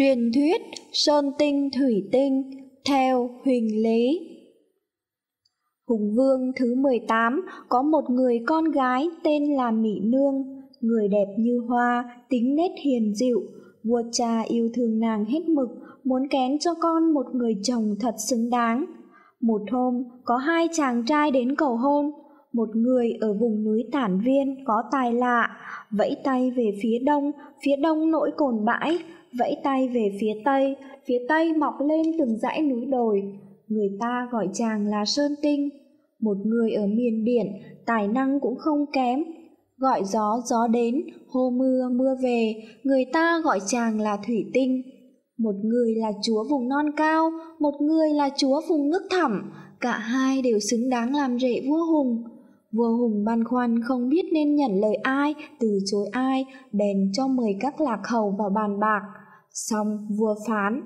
Truyền thuyết Sơn Tinh Thủy Tinh theo Huỳnh Lý. Hùng Vương thứ 18 có một người con gái tên là Mỹ Nương, người đẹp như hoa, tính nết hiền dịu, vua cha yêu thương nàng hết mực, muốn kén cho con một người chồng thật xứng đáng. Một hôm, có hai chàng trai đến cầu hôn, một người ở vùng núi Tản Viên có tài lạ, vẫy tay về phía đông, phía đông nỗi cồn bãi, vẫy tay về phía tây, phía tây mọc lên từng dãy núi đồi. Người ta gọi chàng là Sơn Tinh, một người ở miền biển, tài năng cũng không kém. Gọi gió gió đến, hô mưa mưa về, người ta gọi chàng là Thủy Tinh. Một người là chúa vùng non cao, một người là chúa vùng nước thẳm, cả hai đều xứng đáng làm rể vua Hùng. Vua Hùng băn khoăn không biết nên nhận lời ai, từ chối ai, bèn cho mời các lạc hầu vào bàn bạc. Xong vua phán,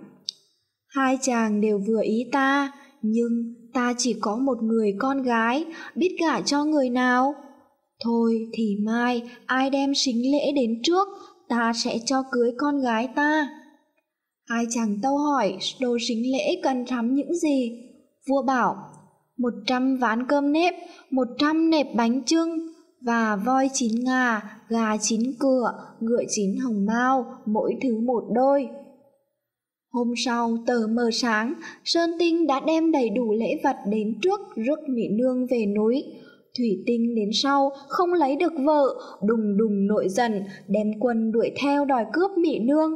hai chàng đều vừa ý ta, nhưng ta chỉ có một người con gái, biết gả cho người nào? Thôi thì mai ai đem xính lễ đến trước, ta sẽ cho cưới con gái ta. Hai chàng tâu hỏi đồ xính lễ cần thắm những gì? Vua bảo, một trăm ván cơm nếp, một trăm bánh trưng, và voi chín ngà, gà chín cửa, ngựa chín hồng mao, mỗi thứ một đôi. Hôm sau, tờ mờ sáng, Sơn Tinh đã đem đầy đủ lễ vật đến trước rước Mỹ Nương về núi. Thủy Tinh đến sau, không lấy được vợ, đùng đùng nội giận, đem quân đuổi theo đòi cướp Mỹ Nương.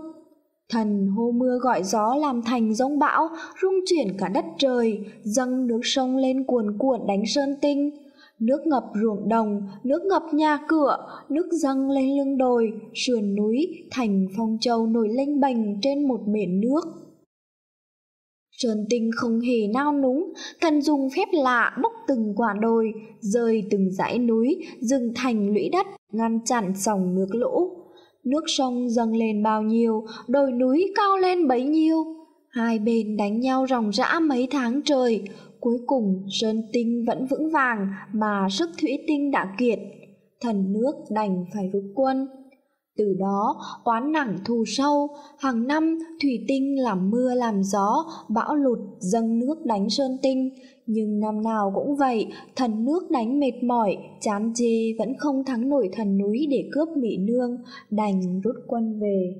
Thần hô mưa gọi gió làm thành rông bão, rung chuyển cả đất trời, dâng nước sông lên cuồn cuộn đánh Sơn Tinh. Nước ngập ruộng đồng, nước ngập nhà cửa, nước dâng lên lưng đồi, sườn núi, thành phong châu nổi lênh bềnh trên một bể nước. Sơn tinh không hề nao núng, cần dùng phép lạ bốc từng quả đồi, rơi từng dãy núi, dừng thành lũy đất, ngăn chặn dòng nước lũ. Nước sông dâng lên bao nhiêu, đồi núi cao lên bấy nhiêu. Hai bên đánh nhau ròng rã mấy tháng trời, Cuối cùng Sơn Tinh vẫn vững vàng mà sức thủy tinh đã kiệt. Thần nước đành phải rút quân. Từ đó, oán nặng thù sâu, hàng năm thủy tinh làm mưa làm gió, bão lụt dâng nước đánh Sơn Tinh. Nhưng năm nào cũng vậy, thần nước đánh mệt mỏi, chán chê vẫn không thắng nổi thần núi để cướp Mỹ Nương, đành rút quân về.